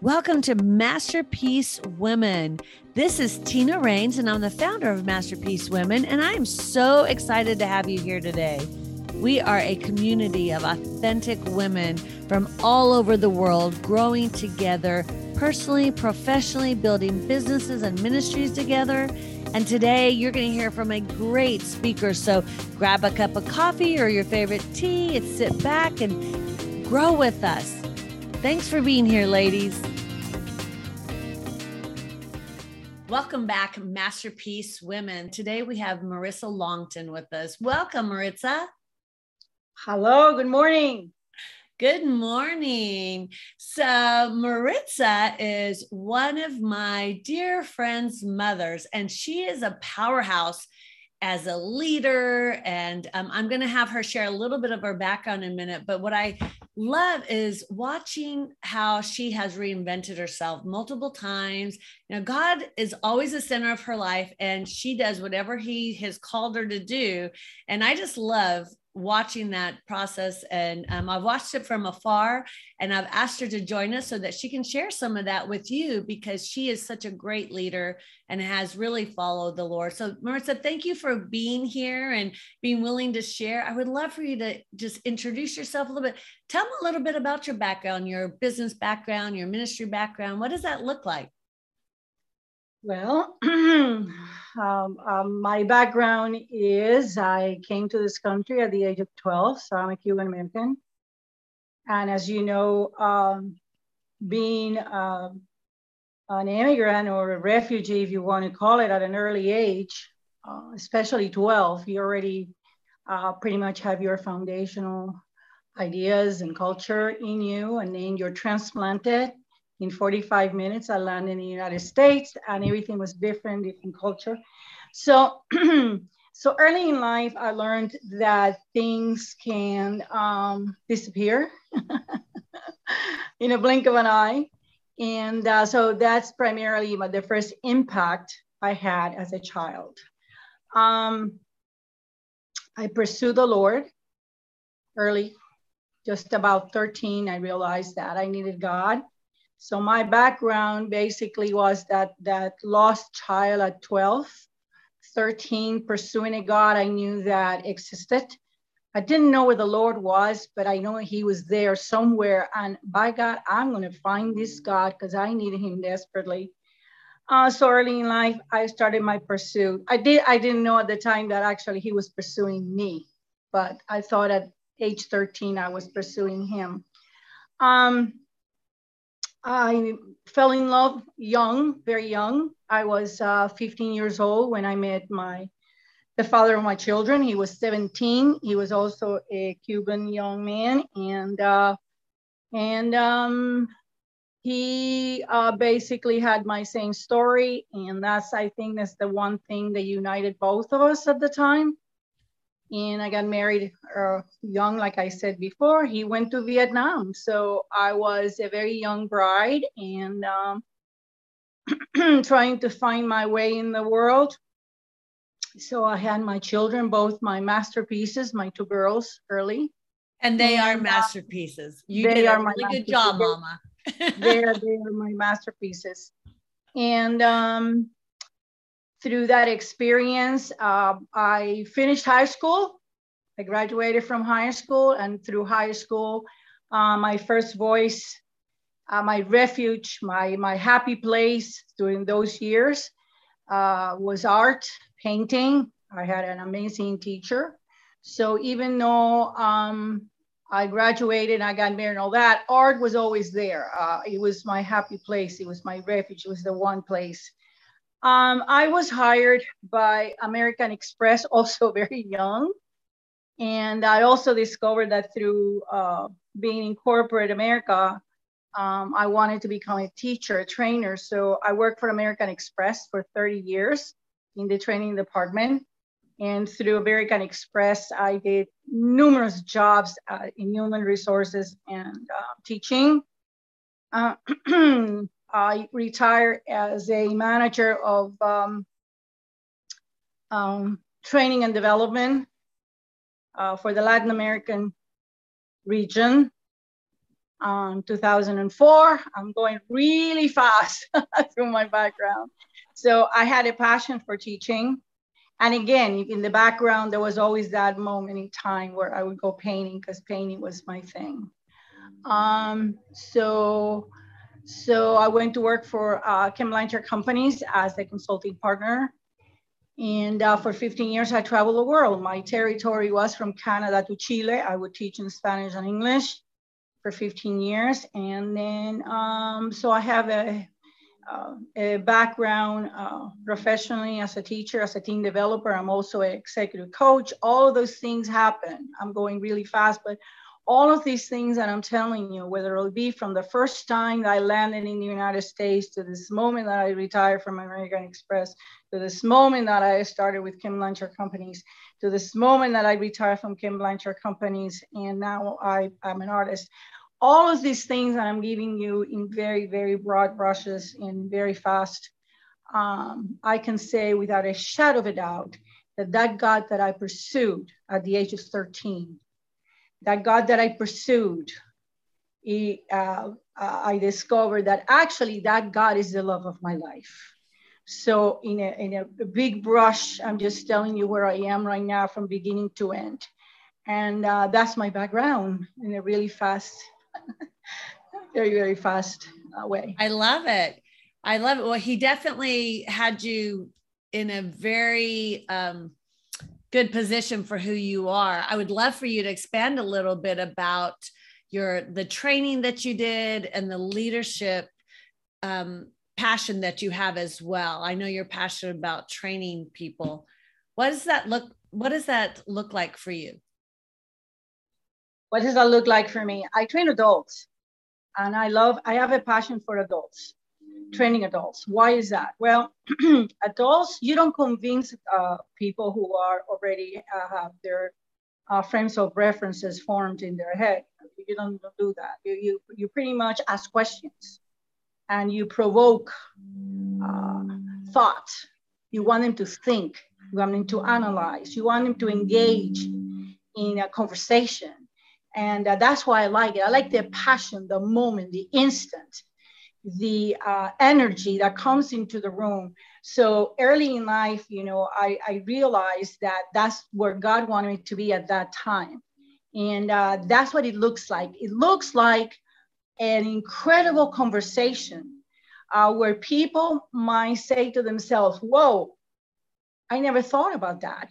Welcome to Masterpiece Women. This is Tina Rains, and I'm the founder of Masterpiece Women, and I am so excited to have you here today. We are a community of authentic women from all over the world growing together personally, professionally, building businesses and ministries together. And today you're going to hear from a great speaker. So grab a cup of coffee or your favorite tea and sit back and grow with us. Thanks for being here, ladies. Welcome back, Masterpiece Women. Today we have Maritza Longtin with us. Welcome, Marissa. Hello, good morning. Good morning. So, Maritza is one of my dear friend's mothers, and she is a powerhouse as a leader. And um, I'm going to have her share a little bit of her background in a minute. But what I love is watching how she has reinvented herself multiple times. You know, God is always the center of her life, and she does whatever He has called her to do. And I just love watching that process and um, i've watched it from afar and i've asked her to join us so that she can share some of that with you because she is such a great leader and has really followed the lord. So maritza thank you for being here and being willing to share. I would love for you to just introduce yourself a little bit. Tell me a little bit about your background your business background your ministry background. What does that look like well, um, um, my background is I came to this country at the age of 12, so I'm a Cuban American. And as you know, um, being uh, an immigrant or a refugee, if you want to call it, at an early age, uh, especially 12, you already uh, pretty much have your foundational ideas and culture in you, and then you're transplanted in 45 minutes, I landed in the United States and everything was different, different culture. So, so early in life, I learned that things can um, disappear in a blink of an eye. And uh, so that's primarily the first impact I had as a child. Um, I pursued the Lord early, just about 13. I realized that I needed God. So my background basically was that that lost child at 12, 13, pursuing a God I knew that existed. I didn't know where the Lord was, but I know He was there somewhere. And by God, I'm going to find this God because I needed Him desperately. Uh, so early in life, I started my pursuit. I did. I didn't know at the time that actually He was pursuing me, but I thought at age 13 I was pursuing Him. Um, I fell in love young, very young. I was uh, 15 years old when I met my the father of my children. He was 17. He was also a Cuban young man, and uh, and um, he uh, basically had my same story, and that's I think that's the one thing that united both of us at the time and I got married uh, young, like I said before. He went to Vietnam, so I was a very young bride and um, trying to find my way in the world. So I had my children, both my masterpieces, my two girls, early. And they are uh, masterpieces. You did a really good job, Mama. they are they are my masterpieces. And um, through that experience, uh, I finished high school. I graduated from high school, and through high school, uh, my first voice, uh, my refuge, my, my happy place during those years uh, was art, painting. I had an amazing teacher. So even though um, I graduated, I got married and all that, art was always there. Uh, it was my happy place. It was my refuge. It was the one place um, I was hired by American Express, also very young. And I also discovered that through uh, being in corporate America, um, I wanted to become a teacher, a trainer. So I worked for American Express for 30 years in the training department. And through American Express, I did numerous jobs uh, in human resources and uh, teaching. Uh, I retired as a manager of um, um, training and development uh, for the Latin American region. um, 2004. I'm going really fast through my background. So I had a passion for teaching. And again, in the background, there was always that moment in time where I would go painting because painting was my thing. Um, so, so I went to work for uh, Blanchard Companies as a consulting partner. And uh, for 15 years, I traveled the world. My territory was from Canada to Chile. I would teach in Spanish and English for 15 years. And then, um, so I have a, uh, a background uh, professionally as a teacher, as a team developer. I'm also an executive coach. All of those things happen. I'm going really fast, but all of these things that I'm telling you, whether it'll be from the first time I landed in the United States to this moment that I retired from American Express, to this moment that I started with Ken Blanchard Companies, to this moment that I retired from Ken Blanchard Companies, and now I, I'm an artist. All of these things that I'm giving you in very, very broad brushes and very fast, um, I can say without a shadow of a doubt that that God that I pursued at the age of 13 that God that I pursued, he, uh, I discovered that actually that God is the love of my life. So in a, in a big brush, I'm just telling you where I am right now from beginning to end. And uh, that's my background in a really fast, very, very fast uh, way. I love it. I love it. Well, he definitely had you in a very um, good position for who you are. I would love for you to expand a little bit about your the training that you did and the leadership um, passion that you have as well. I know you're passionate about training people. What does that look? What does that look like for you? What does that look like for me? I train adults, and I love. I have a passion for adults training adults. Why is that? Well, adults, you don't convince uh, people who are already uh, have their uh, frames of references formed in their head. You don't do that. You, you, you pretty much ask questions and you provoke uh, thought. You want them to think, you want them to analyze, you want them to engage in a conversation. And uh, that's why I like it. I like the passion, the moment, the instant the uh, energy that comes into the room. So early in life, you know, I, I realized that that's where God wanted me to be at that time. And uh, that's what it looks like. It looks like an incredible conversation uh, where people might say to themselves, Whoa, I never thought about that.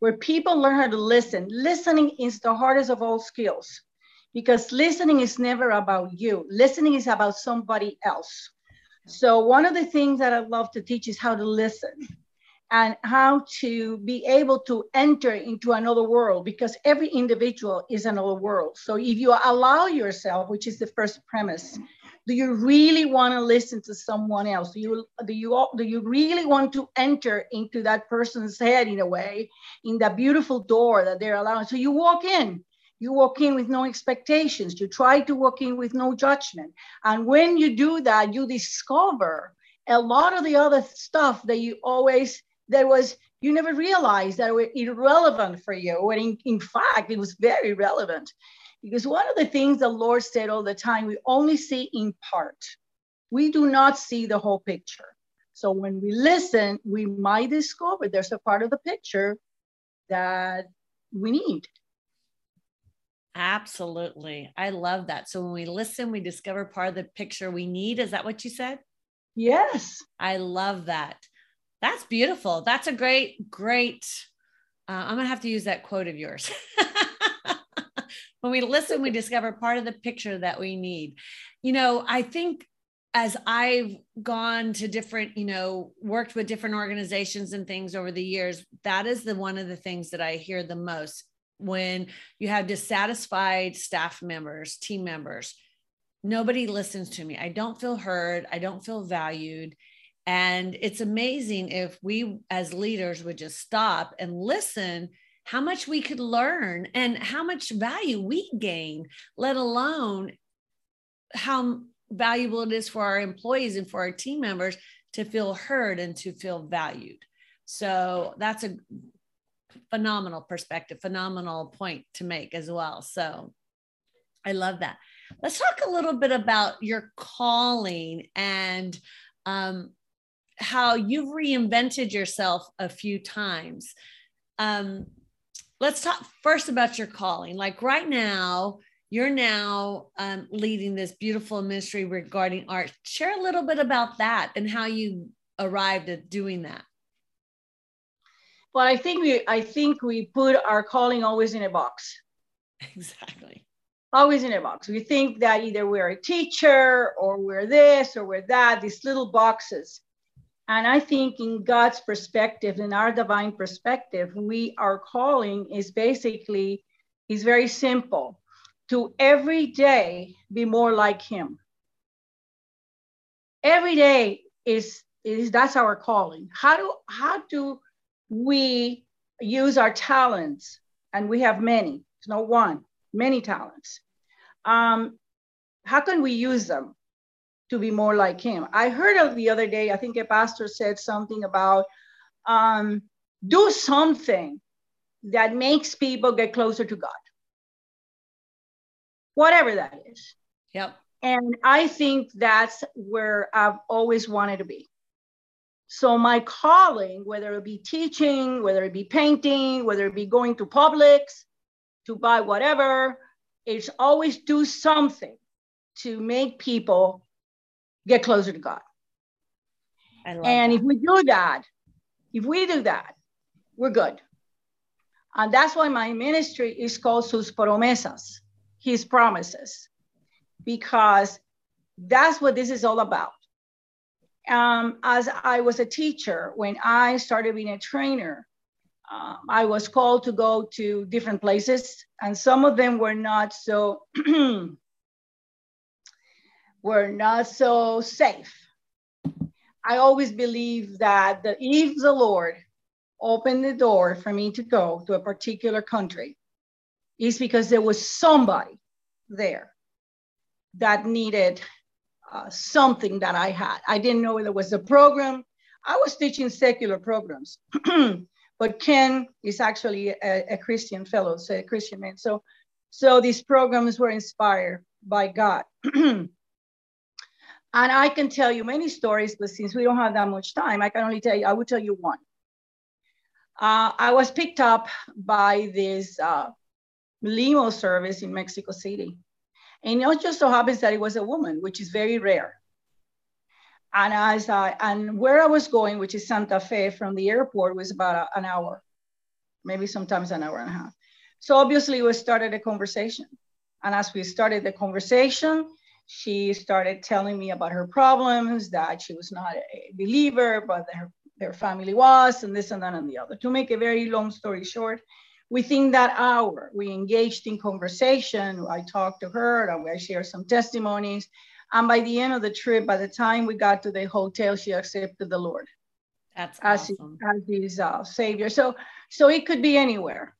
Where people learn how to listen. Listening is the hardest of all skills because listening is never about you. Listening is about somebody else. So one of the things that I love to teach is how to listen and how to be able to enter into another world because every individual is another world. So if you allow yourself, which is the first premise, do you really want to listen to someone else? Do you do you do you really want to enter into that person's head in a way, in that beautiful door that they're allowing? So you walk in you walk in with no expectations. You try to walk in with no judgment. And when you do that, you discover a lot of the other stuff that you always, that was, you never realized that were irrelevant for you. When in, in fact, it was very relevant. Because one of the things the Lord said all the time, we only see in part. We do not see the whole picture. So when we listen, we might discover there's a part of the picture that we need. Absolutely. I love that. So when we listen, we discover part of the picture we need. Is that what you said? Yes. I love that. That's beautiful. That's a great, great. Uh, I'm going to have to use that quote of yours. when we listen, we discover part of the picture that we need. You know, I think as I've gone to different, you know, worked with different organizations and things over the years, that is the one of the things that I hear the most when you have dissatisfied staff members, team members, nobody listens to me. I don't feel heard. I don't feel valued. And it's amazing if we as leaders would just stop and listen how much we could learn and how much value we gain, let alone how valuable it is for our employees and for our team members to feel heard and to feel valued. So that's a phenomenal perspective, phenomenal point to make as well. So I love that. let's talk a little bit about your calling and um, how you've reinvented yourself a few times. Um, let's talk first about your calling. Like right now, you're now um, leading this beautiful ministry regarding art. Share a little bit about that and how you arrived at doing that. Well, I think we I think we put our calling always in a box. Exactly. Always in a box. We think that either we're a teacher or we're this or we're that, these little boxes. And I think in God's perspective, in our divine perspective, we our calling is basically is very simple to every day be more like him. Every day is is that's our calling. How do how do we use our talents? And we have many, it's not one, many talents. Um, how can we use them to be more like him? I heard of the other day, I think a pastor said something about um, do something that makes people get closer to God whatever that is. Yep. And I think that's where I've always wanted to be. So my calling, whether it be teaching, whether it be painting, whether it be going to Publix to buy whatever, is always do something to make people get closer to God. and that. if we do that, if we do that, we're good. And that's why my ministry is called Sus Promesas his promises because that's what this is all about. Um, as I was a teacher, when I started being a trainer, um, I was called to go to different places, and some of them were not so were not so safe. I always believe that the, if the Lord opened the door for me to go to a particular country, is because there was somebody there that needed uh, something that I had. I didn't know there was a program. I was teaching secular programs, but Ken is actually a, a Christian fellow, so a Christian man. So, so these programs were inspired by God. and I can tell you many stories, but since we don't have that much time, I can only tell you, I will tell you one. Uh, I was picked up by this uh, limo service in Mexico City. And it just so happens that it was a woman, which is very rare. And as I, and where I was going, which is Santa Fe from the airport, was about an hour, maybe sometimes an hour and a half. So obviously we started a conversation. And as we started the conversation, she started telling me about her problems, that she was not a believer, but her, their family was, and this and that and the other. To make a very long story short, within that hour, we engaged in conversation. I talked to her, and I shared some testimonies. And by the end of the trip, by the time we got to the hotel, she accepted the Lord. That's awesome. as, as his uh, savior. So, so it could be anywhere.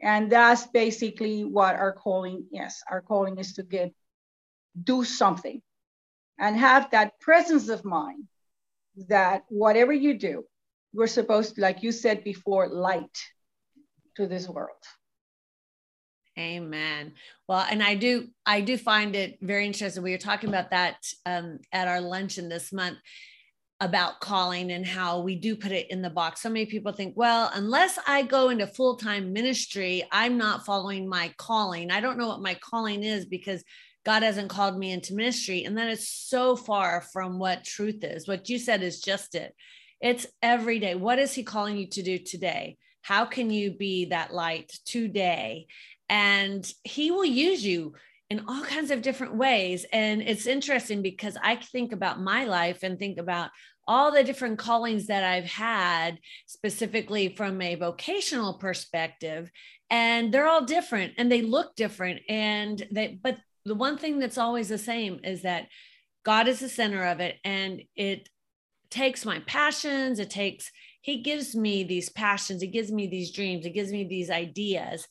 And that's basically what our calling is. Our calling is to get, do something and have that presence of mind that whatever you do, we're supposed to, like you said before, light to this world. Amen. Well, and I do, I do find it very interesting. We were talking about that um, at our luncheon this month about calling and how we do put it in the box. So many people think, well, unless I go into full time ministry, I'm not following my calling. I don't know what my calling is because God hasn't called me into ministry. And that is so far from what truth is. What you said is just it. It's every day. What is He calling you to do today? How can you be that light today? And he will use you in all kinds of different ways. And it's interesting because I think about my life and think about all the different callings that I've had, specifically from a vocational perspective. And they're all different and they look different. And they, but the one thing that's always the same is that God is the center of it. And it takes my passions, it takes he gives me these passions, he gives me these dreams, he gives me these ideas.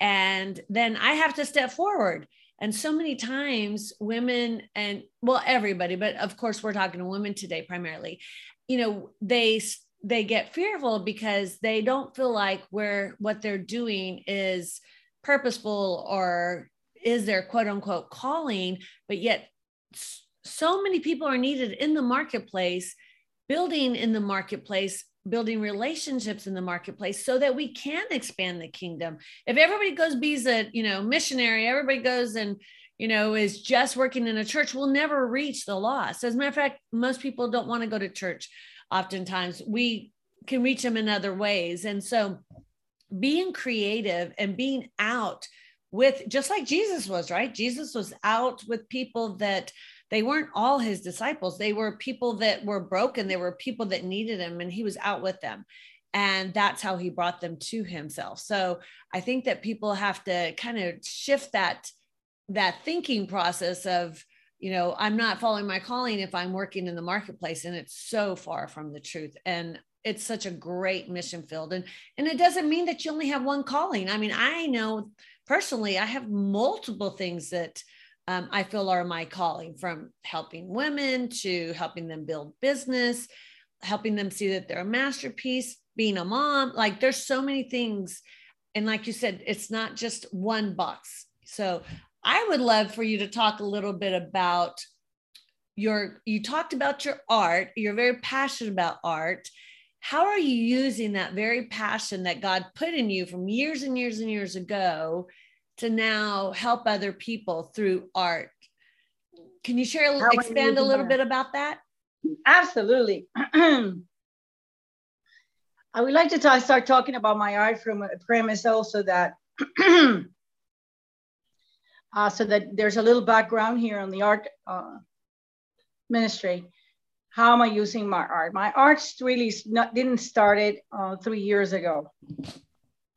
And then I have to step forward. And so many times, women and well, everybody, but of course, we're talking to women today primarily, you know, they they get fearful because they don't feel like where what they're doing is purposeful or is their quote unquote calling, but yet so many people are needed in the marketplace, building in the marketplace, building relationships in the marketplace so that we can expand the kingdom. If everybody goes be a, you know, missionary, everybody goes and you know, is just working in a church, we'll never reach the lost. As a matter of fact, most people don't want to go to church. Oftentimes, we can reach them in other ways. And so, being creative and being out with just like Jesus was, right? Jesus was out with people that they weren't all his disciples. They were people that were broken. They were people that needed him, and he was out with them. And that's how he brought them to himself. So I think that people have to kind of shift that that thinking process of you know i'm not following my calling if i'm working in the marketplace and it's so far from the truth and it's such a great mission field and and it doesn't mean that you only have one calling i mean i know personally i have multiple things that um, i feel are my calling from helping women to helping them build business helping them see that they're a masterpiece being a mom. Like there's so many things. And like you said it's not just one box. So I would love for you to talk a little bit about your, you talked about your art, you're very passionate about art. How are you using that very passion that God put in you from years and years and years ago to now help other people through art? Can you share, How expand a little that? bit about that? Absolutely. I would like to talk, start talking about my art from a premise also that uh, so that there's a little background here on the art uh, ministry. How am I using my art? My art really not, didn't started uh, three years ago.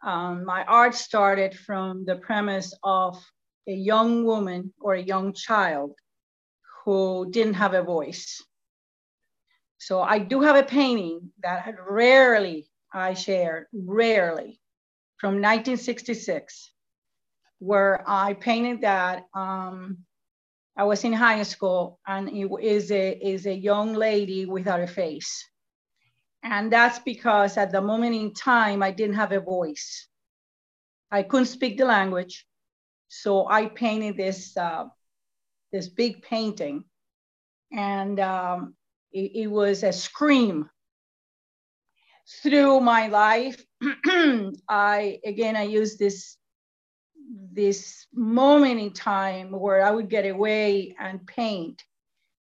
Um, my art started from the premise of a young woman or a young child who didn't have a voice. So I do have a painting that rarely I share, rarely, from 1966 where I painted that. Um, I was in high school and it is a, is a young lady without a face. And that's because at the moment in time, I didn't have a voice. I couldn't speak the language. So I painted this, uh, this big painting. And um, it, it was a scream through my life. I, again, I use this this moment in time where I would get away and paint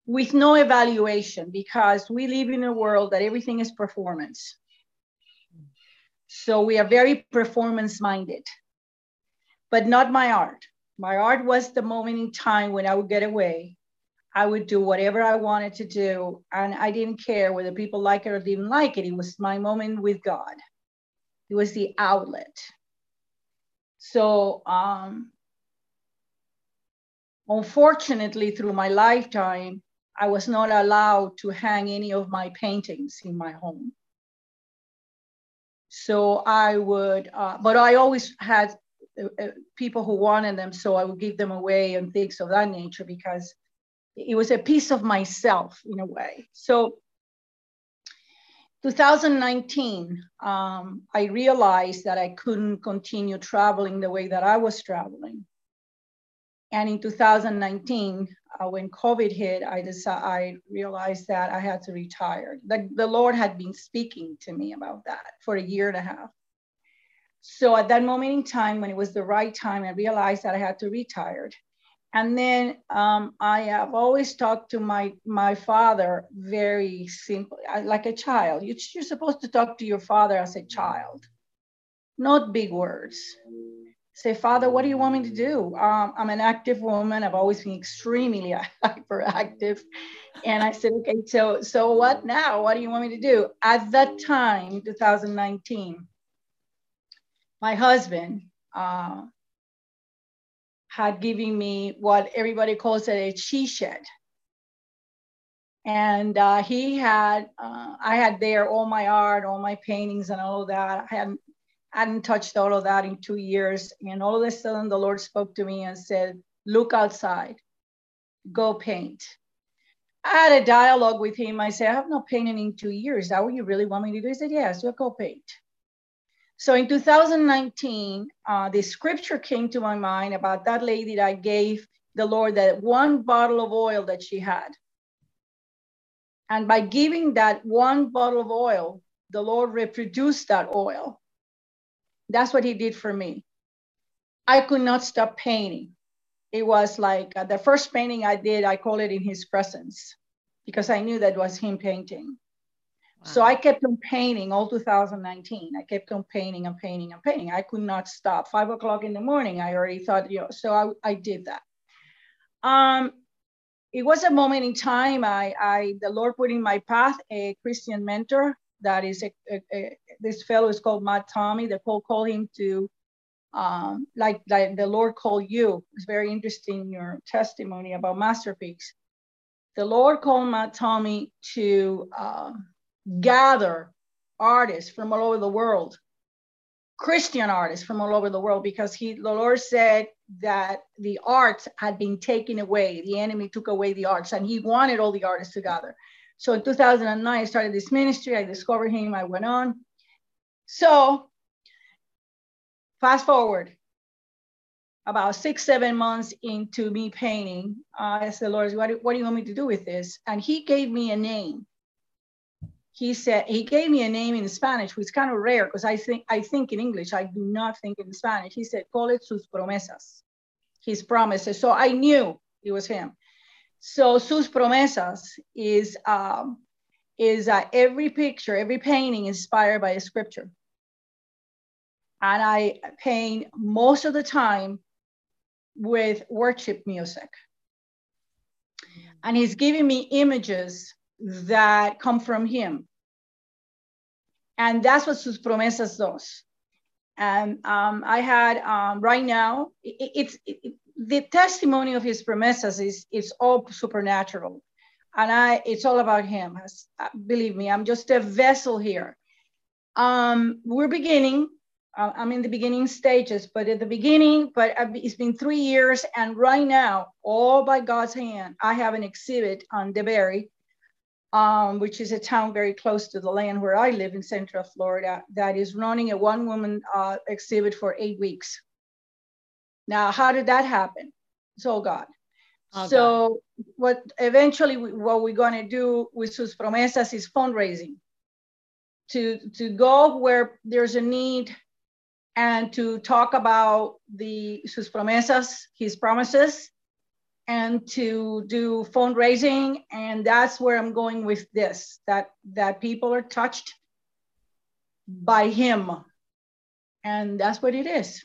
with no evaluation because we live in a world that everything is performance. So we are very performance minded, but not my art. My art was the moment in time when I would get away. I would do whatever I wanted to do, and I didn't care whether people like it or didn't like it. It was my moment with God. It was the outlet. So um, unfortunately, through my lifetime, I was not allowed to hang any of my paintings in my home. So I would, uh, but I always had uh, uh, people who wanted them, so I would give them away and things of that nature because it was a piece of myself in a way. So 2019, um, I realized that I couldn't continue traveling the way that I was traveling. And in 2019, uh, when COVID hit, I decided, I realized that I had to retire. The, the Lord had been speaking to me about that for a year and a half. So at that moment in time, when it was the right time, I realized that I had to retire. And then um, I have always talked to my my father very simple, like a child. You, you're supposed to talk to your father as a child, not big words. Say, Father, what do you want me to do? Um, I'm an active woman. I've always been extremely hyperactive. And I said, okay, so so what now? What do you want me to do? At that time, 2019, my husband, uh, had given me what everybody calls it a she shed. And uh, he had, uh, I had there all my art, all my paintings, and all that. I hadn't, hadn't touched all of that in two years. And all of a sudden, the Lord spoke to me and said, Look outside, go paint. I had a dialogue with him. I said, I have not painted in two years. Is that what you really want me to do? He said, Yes, you'll go paint. So in 2019, uh, the scripture came to my mind about that lady that I gave the Lord that one bottle of oil that she had. And by giving that one bottle of oil, the Lord reproduced that oil. That's what He did for me. I could not stop painting. It was like uh, the first painting I did, I call it in His presence because I knew that was Him painting. So I kept on painting all 2019. I kept on painting and painting and painting. I could not stop. Five o'clock in the morning, I already thought, you know, so I, I did that. Um, it was a moment in time. I, I, the Lord put in my path a Christian mentor. That is, a, a this fellow is called Matt Tommey. The Paul called him to, um, like, like the Lord called you. It's very interesting your testimony about Masterpiece. The Lord called Matt Tommey to. Uh, gather artists from all over the world, Christian artists from all over the world, because he, the Lord said that the arts had been taken away. The enemy took away the arts, and he wanted all the artists to gather. So in 2009, I started this ministry. I discovered him. I went on. So fast forward, about six, seven months into me painting, uh, I said, Lord, what do, what do you want me to do with this? And he gave me a name he said he gave me a name in Spanish, which is kind of rare because I think I think in English. I do not think in Spanish. He said, "Call it sus promesas," his promises. So I knew it was him. So sus promesas is um, is uh, every picture, every painting inspired by a scripture, and I paint most of the time with worship music. And he's giving me images that come from him. And that's what sus promesas does. And um, I had um, right now, it, it's it, the testimony of his promesas is it's all supernatural. And I, it's all about him. Believe me, I'm just a vessel here. Um, we're beginning. Uh, I'm in the beginning stages, but at the beginning, but it's been three years, and right now, all by God's hand, I have an exhibit on DeBary um, which is a town very close to the land where I live in Central Florida, that is running a one woman uh, exhibit for eight weeks. Now, how did that happen? It's all God. So, God. what eventually what we're going to do with Sus Promesas is fundraising to, to go where there's a need and to talk about the Sus Promesas, his promises, and to do fundraising. And that's where i'm going with this that that people are touched by him. And that's what it is.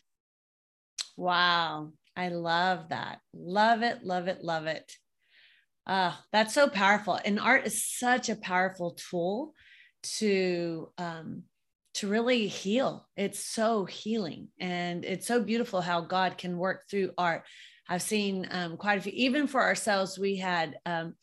Wow. I love that. Love it love it love it. Uh, that's so powerful. And art is such a powerful tool to um, to really heal it's so healing and it's so beautiful how god can work through art I've seen um, quite a few, even for ourselves. We had um,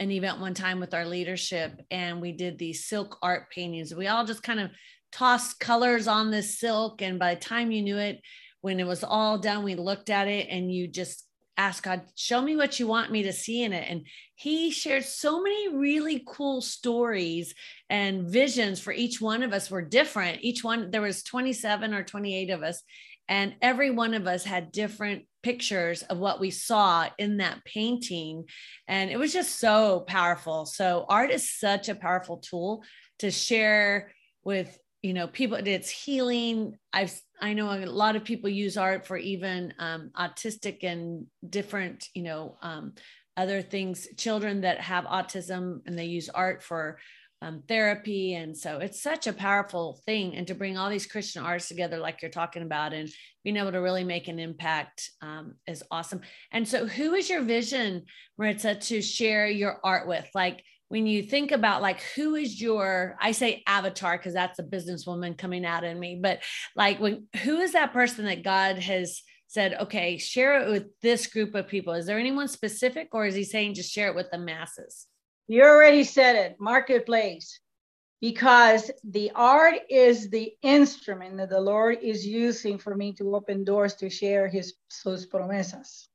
an event one time with our leadership and we did these silk art paintings. We all just kind of tossed colors on this silk. And by the time you knew it, when it was all done, we looked at it and you just ask God, show me what you want me to see in it. And he shared so many really cool stories and visions for each one of us were different. Each one, there was 27 or 28 of us and every one of us had different pictures of what we saw in that painting and it was just so powerful so art is such a powerful tool to share with you know people it's healing i've i know a lot of people use art for even um, autistic and different you know um, other things children that have autism and they use art for um, therapy. And so it's such a powerful thing. And to bring all these Christian artists together, like you're talking about, and being able to really make an impact um, is awesome. And so, who is your vision, Maritza, to share your art with? Like, when you think about like who is your i say avatar because that's a businesswoman coming out in me but like when who is that person that god has said okay share it with this group of people is there anyone specific or is he saying just share it with the masses you already said it, marketplace, because the art is the instrument that the Lord is using for me to open doors to share his sus promesas.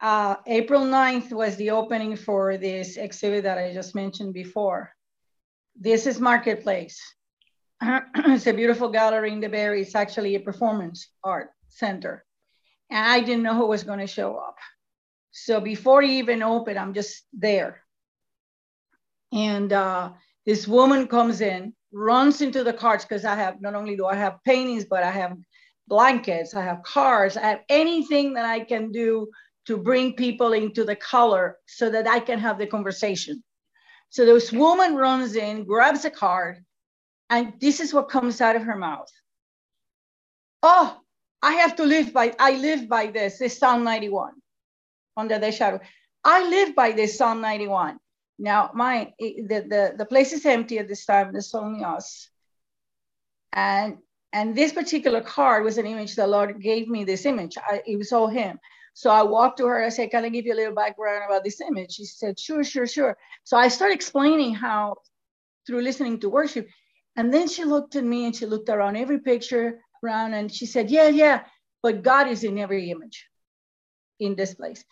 Uh, April 9th was the opening for this exhibit that I just mentioned before. This is Marketplace. it's a beautiful gallery in the Bay. It's actually a performance art center. And I didn't know who was going to show up. So before he even opened, I'm just there. And uh, this woman comes in, runs into the carts because I have not only do I have paintings, but I have blankets, I have cars, I have anything that I can do to bring people into the color so that I can have the conversation. So this woman runs in, grabs a card, and this is what comes out of her mouth. Oh, I have to live by, I live by this, this Psalm 91, under the shadow. I live by this Psalm 91. Now, my the, the, the place is empty at this time, there's only us. And and this particular card was an image the Lord gave me this image. I, it was all him. So I walked to her. I said, Can I give you a little background about this image? She said, Sure, sure, sure. So I started explaining how, through listening to worship. And then she looked at me and she looked around every picture around and she said, Yeah, yeah, but God is in every image in this place.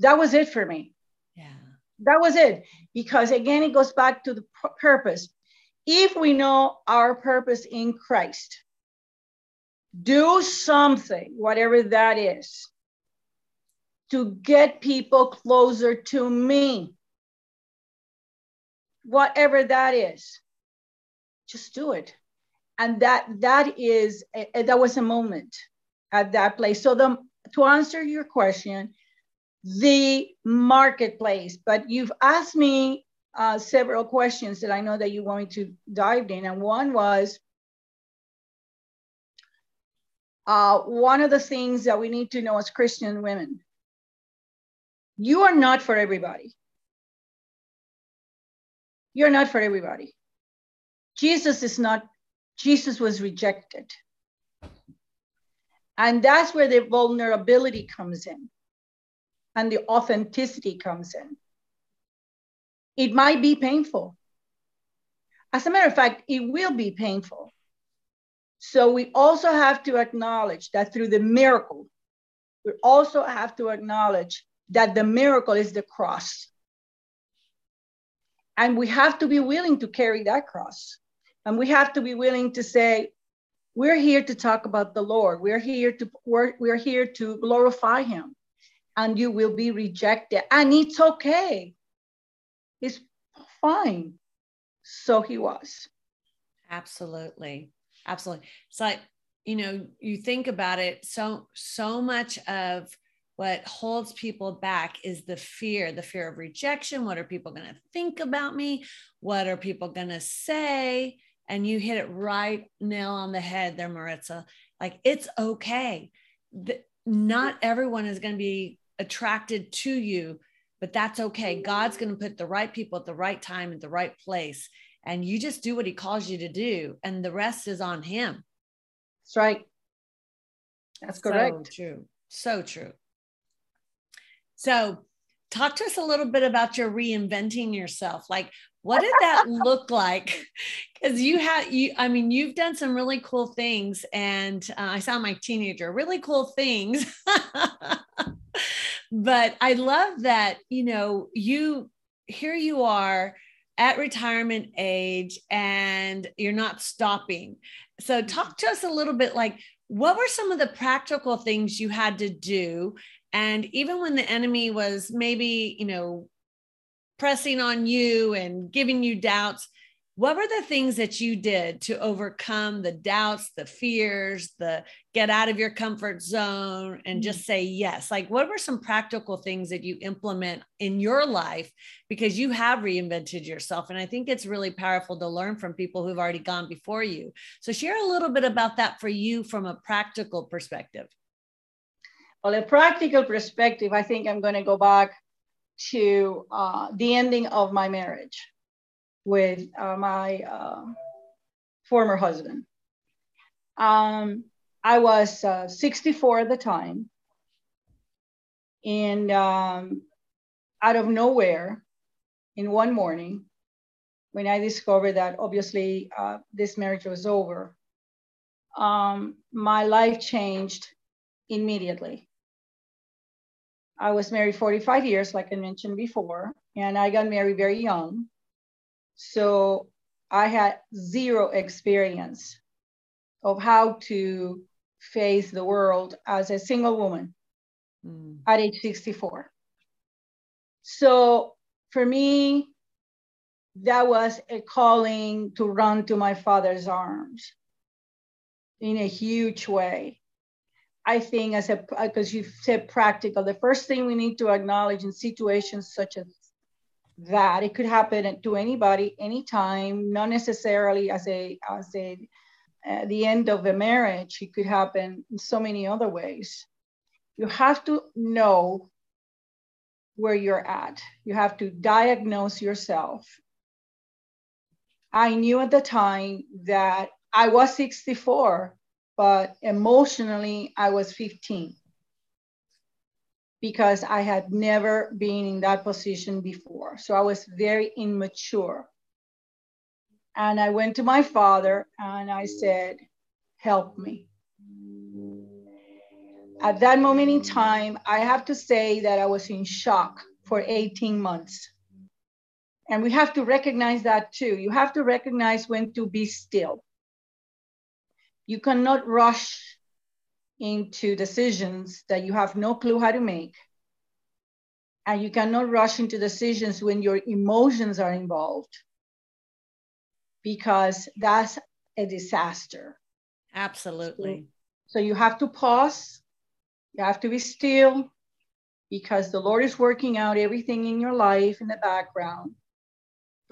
That was it for me. Yeah. That was it. Because again, it goes back to the purpose. If we know our purpose in Christ, do something, whatever that is, to get people closer to me. Whatever that is, just do it. And that that is that was a moment at that place. So the to answer your question, the marketplace. But you've asked me uh, several questions that I know that you want me to dive in, and one was uh, one of the things that we need to know as Christian women you are not for everybody. You're not for everybody. Jesus is not, Jesus was rejected. And that's where the vulnerability comes in and the authenticity comes in. It might be painful. As a matter of fact, it will be painful. So we also have to acknowledge that through the miracle, we also have to acknowledge that the miracle is the cross. And we have to be willing to carry that cross. And we have to be willing to say, we're here to talk about the Lord. We're here to we're, we're here to glorify him. And you will be rejected. And it's okay. It's fine. So he was. Absolutely absolutely it's like you know you think about it so so much of what holds people back is the fear the fear of rejection. What are people going to think about me? What are people going to say? And you hit it right nail on the head there maritza. Like it's okay. Not everyone is going to be attracted to you but that's okay. God's going to put the right people at the right time at the right place and you just do what he calls you to do and the rest is on him. That's right. That's correct. so true. So true so talk to us a little bit about your reinventing yourself like what did that look like because you had you i mean you've done some really cool things and uh, i sound like teenager really cool things but i love that you know you here you are at retirement age and you're not stopping. So, talk to us a little bit like what were some of the practical things you had to do? And even when the enemy was maybe, you know, pressing on you and giving you doubts, what were the things that you did to overcome the doubts the fears the get out of your comfort zone and mm. just say yes? Like what were some practical things that you implement in your life because you have reinvented yourself? And i think it's really powerful to learn from people who've already gone before you. So share a little bit about that for you from a practical perspective well a practical perspective i think i'm going to go back to uh, the ending of my marriage with uh, my uh, former husband. Um, I was uh, 64 at the time. And um, out of nowhere, in one morning, when I discovered that obviously uh, this marriage was over, um, my life changed immediately. I was married 45 years, like I mentioned before, and I got married very young. So I had zero experience of how to face the world as a single woman mm. at age 64. So for me, that was a calling to run to my father's arms in a huge way. I think as a because you said practical, the first thing we need to acknowledge in situations such as that it could happen to anybody anytime not necessarily as a as a uh, the end of a marriage it could happen in so many other ways. You have to know where you're at. You have to diagnose yourself. I knew at the time that i was 64 but emotionally i was 15 because I had never been in that position before. So I was very immature. And I went to my father and I said, Help me. At that moment in time, I have to say that I was in shock for 18 months. And we have to recognize that too. You have to recognize when to be still. You cannot rush into decisions that you have no clue how to make. And you cannot rush into decisions when your emotions are involved because that's a disaster. Absolutely. So, so you have to pause, you have to be still because the Lord is working out everything in your life in the background.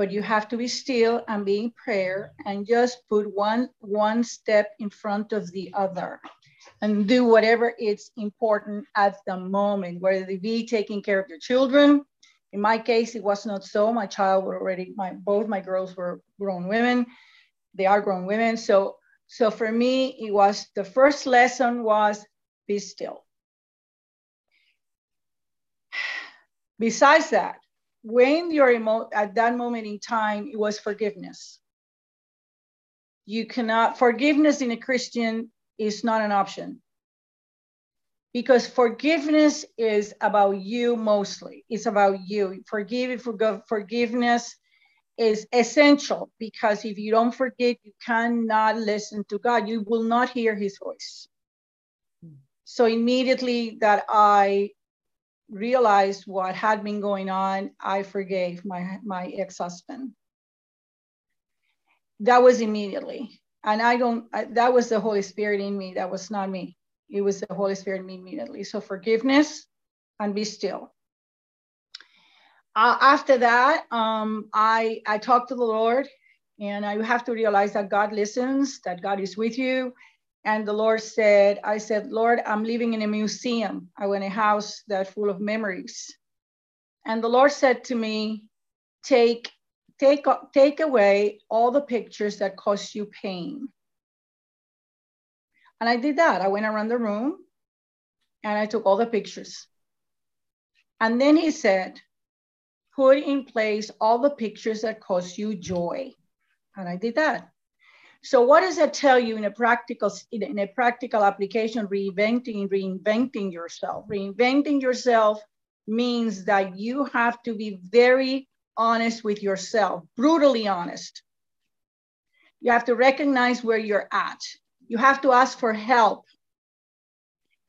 But you have to be still and be in prayer and just put one one step in front of the other and do whatever is important at the moment, whether it be taking care of your children. In my case, it was not so. My child were already, my both my girls were grown women. They are grown women. So, so for me, it was the first lesson was be still. Besides that, when you're emo- at that moment in time, it was forgiveness. You cannot forgiveness in a Christian is not an option. Because forgiveness is about you mostly. It's about you. Forgive, forgive, forgiveness is essential because if you don't forgive, you cannot listen to God. You will not hear his voice. Hmm. So immediately that I realized what had been going on, I forgave my, my ex-husband. That was immediately and I don't, I, that was the Holy Spirit in me. That was not me. It was the Holy Spirit in me immediately. So forgiveness and be still. Uh, after that, um, I, I talked to the Lord and I have to realize that God listens, that God is with you. And the Lord said, I said, Lord, I'm living in a museum. I want a house that's full of memories. And the Lord said to me, take take, take away all the pictures that cause you pain. And I did that. I went around the room and I took all the pictures. And then he said, put in place all the pictures that cause you joy. And I did that. So what does that tell you in a practical in a practical application? Reinventing, reinventing yourself. Reinventing yourself means that you have to be very honest with yourself, brutally honest. You have to recognize where you're at. You have to ask for help.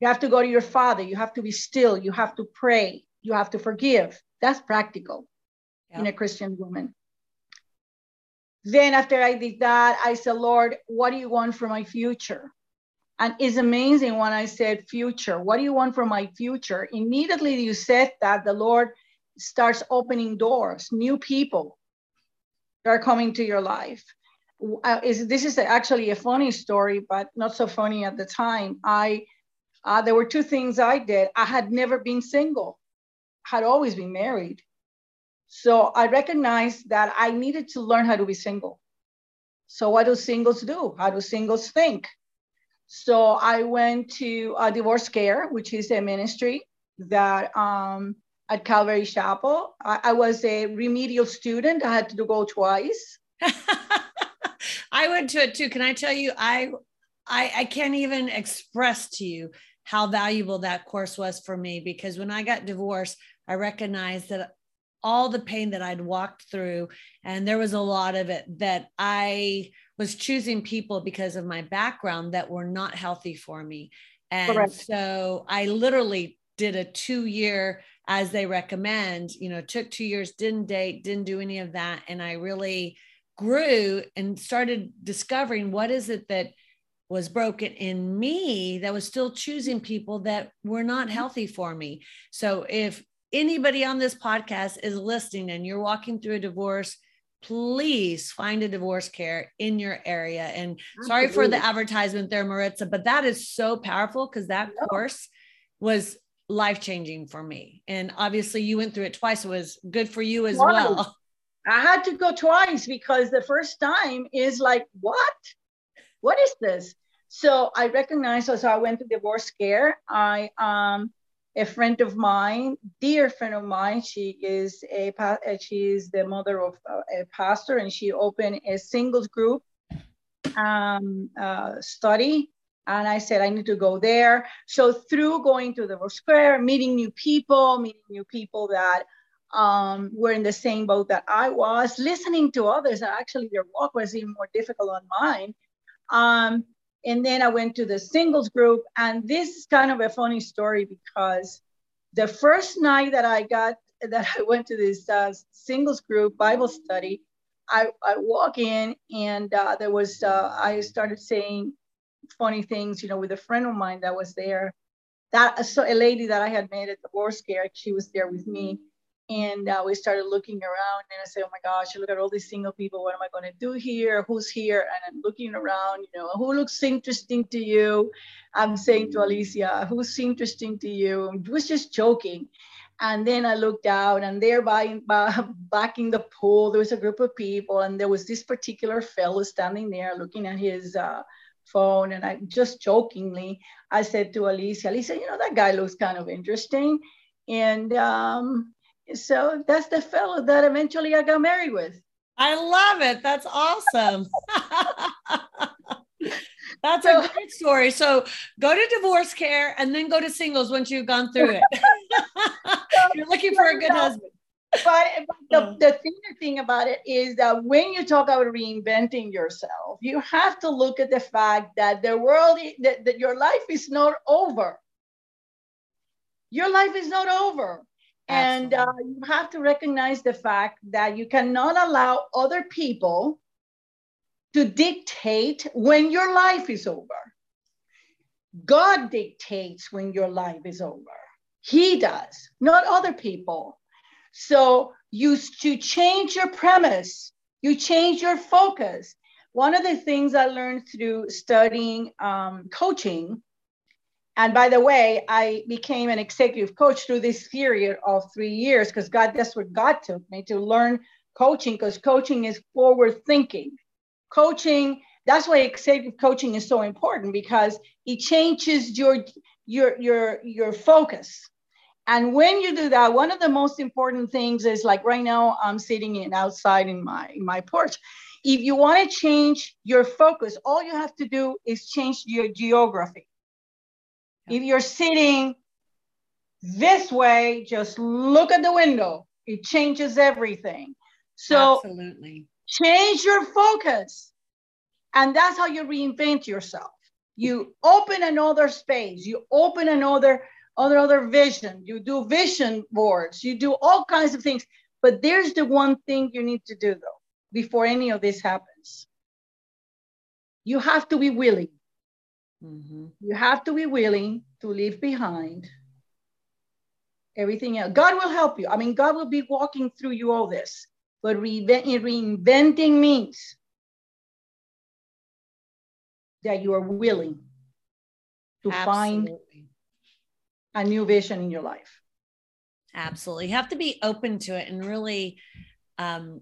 You have to go to your father. You have to be still. You have to pray. You have to forgive. That's practical yeah. in a Christian woman. Then, after I did that, I said, Lord, what do you want for my future? And it's amazing when I said future. What do you want for my future? Immediately you said that, the Lord starts opening doors, new people are coming to your life. Uh, is this is actually a funny story, but not so funny at the time. I uh, there were two things I did. I had never been single, had always been married. So I recognized that I needed to learn how to be single. So what do singles do? How do singles think? So I went to a divorce care, which is a ministry that um, at Calvary Chapel. I, I was a remedial student. I had to go twice. I went to it too. Can I tell you, I, I, I can't even express to you how valuable that course was for me because when I got divorced, I recognized that all the pain that I'd walked through. And there was a lot of it that I was choosing people because of my background that were not healthy for me. And Correct. so I literally did a two year, as they recommend, you know, took two years, didn't date, didn't do any of that. And I really grew and started discovering what is it that was broken in me that was still choosing people that were not mm-hmm. healthy for me. So if anybody on this podcast is listening and you're walking through a divorce, please find a divorce care in your area. And Absolutely. sorry for the advertisement there, Maritza, but that is so powerful because that no. course was life changing for me. And obviously, you went through it twice. It was good for you as twice. well. I had to go twice because the first time is like, what? What is this? So I recognized, so I went to divorce care. I, um, a friend of mine, dear friend of mine, she is a, uh, she is the mother of uh, a pastor and she opened a singles group um, uh, study. And I said, I need to go there. So through going to the care, meeting new people, meeting new people that um, were in the same boat that I was, listening to others, actually their walk was even more difficult than mine. Um, and then I went to the singles group. And this is kind of a funny story because the first night that I got that I went to this uh, singles group Bible study, I, I walk in and uh, there was uh, I started saying funny things, you know, with a friend of mine that was there. That so a lady that I had met at the war scare, she was there with me and uh, we started looking around and I said, oh my gosh, look at all these single people. What am I going to do here? Who's here? And I'm looking around, you know, who looks interesting to you? I'm saying to Alicia, who's interesting to you? I was just joking. And then I looked out and there by, by back in the pool, there was a group of people and there was this particular fellow standing there looking at his uh, phone. And I just jokingly, I said to Alicia, Alicia, you know, that guy looks kind of interesting. And um, so that's the fellow that eventually I got married with. I love it. That's awesome. That's so, a great story. So go to divorce care and then go to singles once you've gone through it. You're looking for a good husband. But, the, the thing, the thing about it is that when you talk about reinventing yourself, you have to look at the fact that the world, that, that your life is not over. Your life is not over. And uh, you have to recognize the fact that you cannot allow other people to dictate when your life is over. God dictates when your life is over. He does, not other people. So you to change your premise, you change your focus. One of the things I learned through studying um, coaching and by the way, I became an executive coach through this period of three years because God, that's what God took me to learn coaching because coaching is forward thinking. Coaching, that's why executive coaching is so important because it changes your your your your focus. And when you do that, one of the most important things is like right now I'm sitting in outside in my in my porch. If you want to change your focus, all you have to do is change your geography if you're sitting this way, just look at the window. It changes everything. So absolutely change your focus. And that's how you reinvent yourself. You open another space, you open another another vision, you do vision boards, you do all kinds of things. But there's the one thing you need to do though, before any of this happens. You have to be willing Mm-hmm. You have to be willing to leave behind everything else. God will help you. I mean, God will be walking through you all this. But reinventing means that you are willing to Absolutely. find a new vision in your life. Absolutely. You have to be open to it and really um,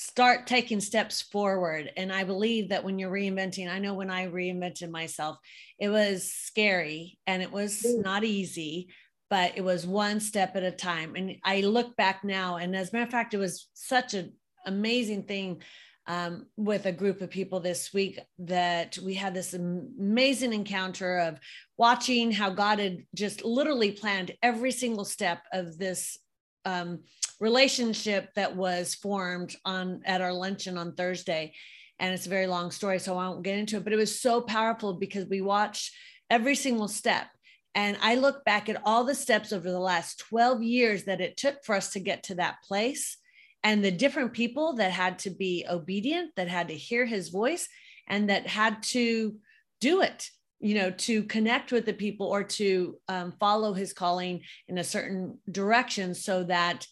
start taking steps forward. And I believe that when you're reinventing, I know when I reinvented myself, it was scary and it was not easy, but it was one step at a time. And I look back now, and as a matter of fact, it was such an amazing thing um, with a group of people this week that we had this amazing encounter of watching how God had just literally planned every single step of this um, relationship that was formed on at our luncheon on Thursday. And it's a very long story, so I won't get into it. But it was so powerful because we watched every single step. And I look back at all the steps over the last 12 years that it took for us to get to that place and the different people that had to be obedient, that had to hear his voice, and that had to do it you know to connect with the people or to um, follow his calling in a certain direction so that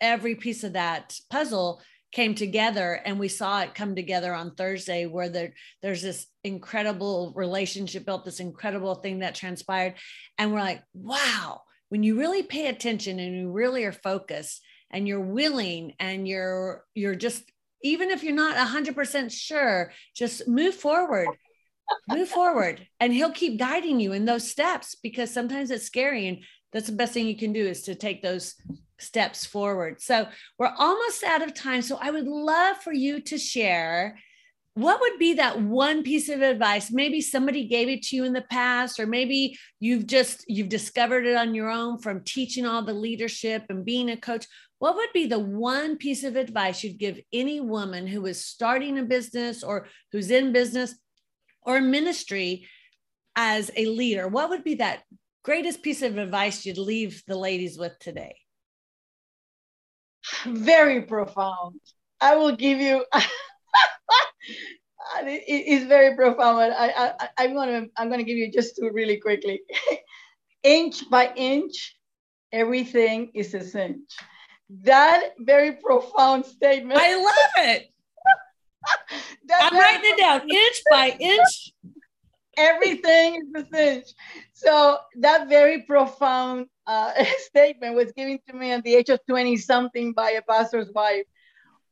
every piece of that puzzle came together and we saw it come together on thursday where there, there's this incredible relationship built this incredible thing that transpired. And we're like wow when you really pay attention and you really are focused and you're willing and you're you're just even if you're not 100% sure just move forward move forward and he'll keep guiding you in those steps because sometimes it's scary and that's the best thing you can do is to take those steps forward. So we're almost out of time so i would love for you to share what would be that one piece of advice? Maybe somebody gave it to you in the past or maybe you've just you've discovered it on your own from teaching all the leadership and being a coach. What would be the one piece of advice you'd give any woman who is starting a business or who's in business or ministry as a leader, what would be that greatest piece of advice you'd leave the ladies with today? Very profound. I will give you. it's very profound. I, I, I'm gonna I'm gonna give you just two really quickly. inch by inch, everything is a cinch. That very profound statement. I love it. I'm writing it down inch by inch. Everything is a cinch. So that very profound uh, statement was given to me at the age of 20 something by a pastor's wife.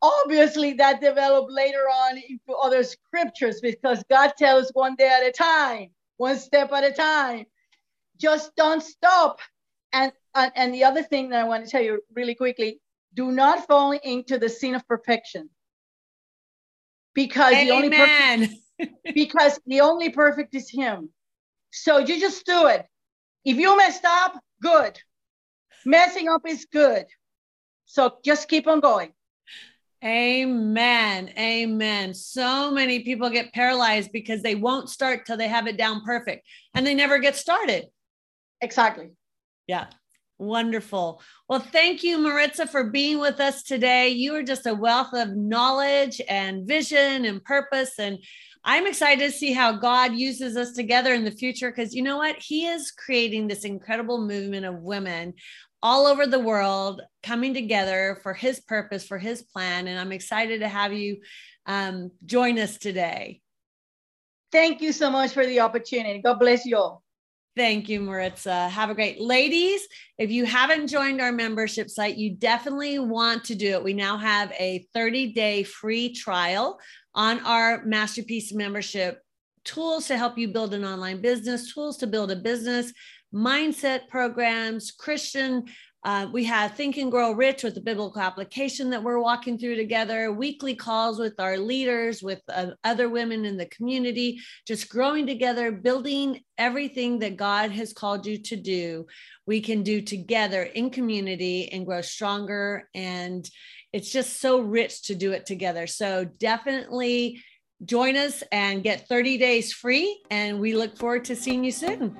Obviously, that developed later on into other scriptures because God tells one day at a time, one step at a time. Just don't stop. And, and, and the other thing that I want to tell you really quickly do not fall into the sin of perfection because Amen. the only perfect, because the only perfect is him. So you just do it. If you messed up, good. Messing up is good. So just keep on going. Amen. Amen. So many people get paralyzed because they won't start till they have it down perfect and they never get started. Exactly. Yeah. Wonderful. Well, thank you, Maritza, for being with us today. You are just a wealth of knowledge and vision and purpose. And I'm excited to see how God uses us together in the future because you know what? He is creating this incredible movement of women all over the world coming together for His purpose, for His plan. And I'm excited to have you um, join us today. Thank you so much for the opportunity. God bless you all. Thank you, Maritza. Have a great ladies. If you haven't joined our membership site, you definitely want to do it. We now have a 30 day free trial on our Masterpiece membership tools to help you build an online business, tools to build a business, mindset programs, Christian uh, we have Think and Grow Rich with the biblical application that we're walking through together, weekly calls with our leaders, with uh, other women in the community, just growing together, building everything that God has called you to do. We can do together in community and grow stronger. And it's just so rich to do it together. So definitely join us and get 30 days free. And we look forward to seeing you soon.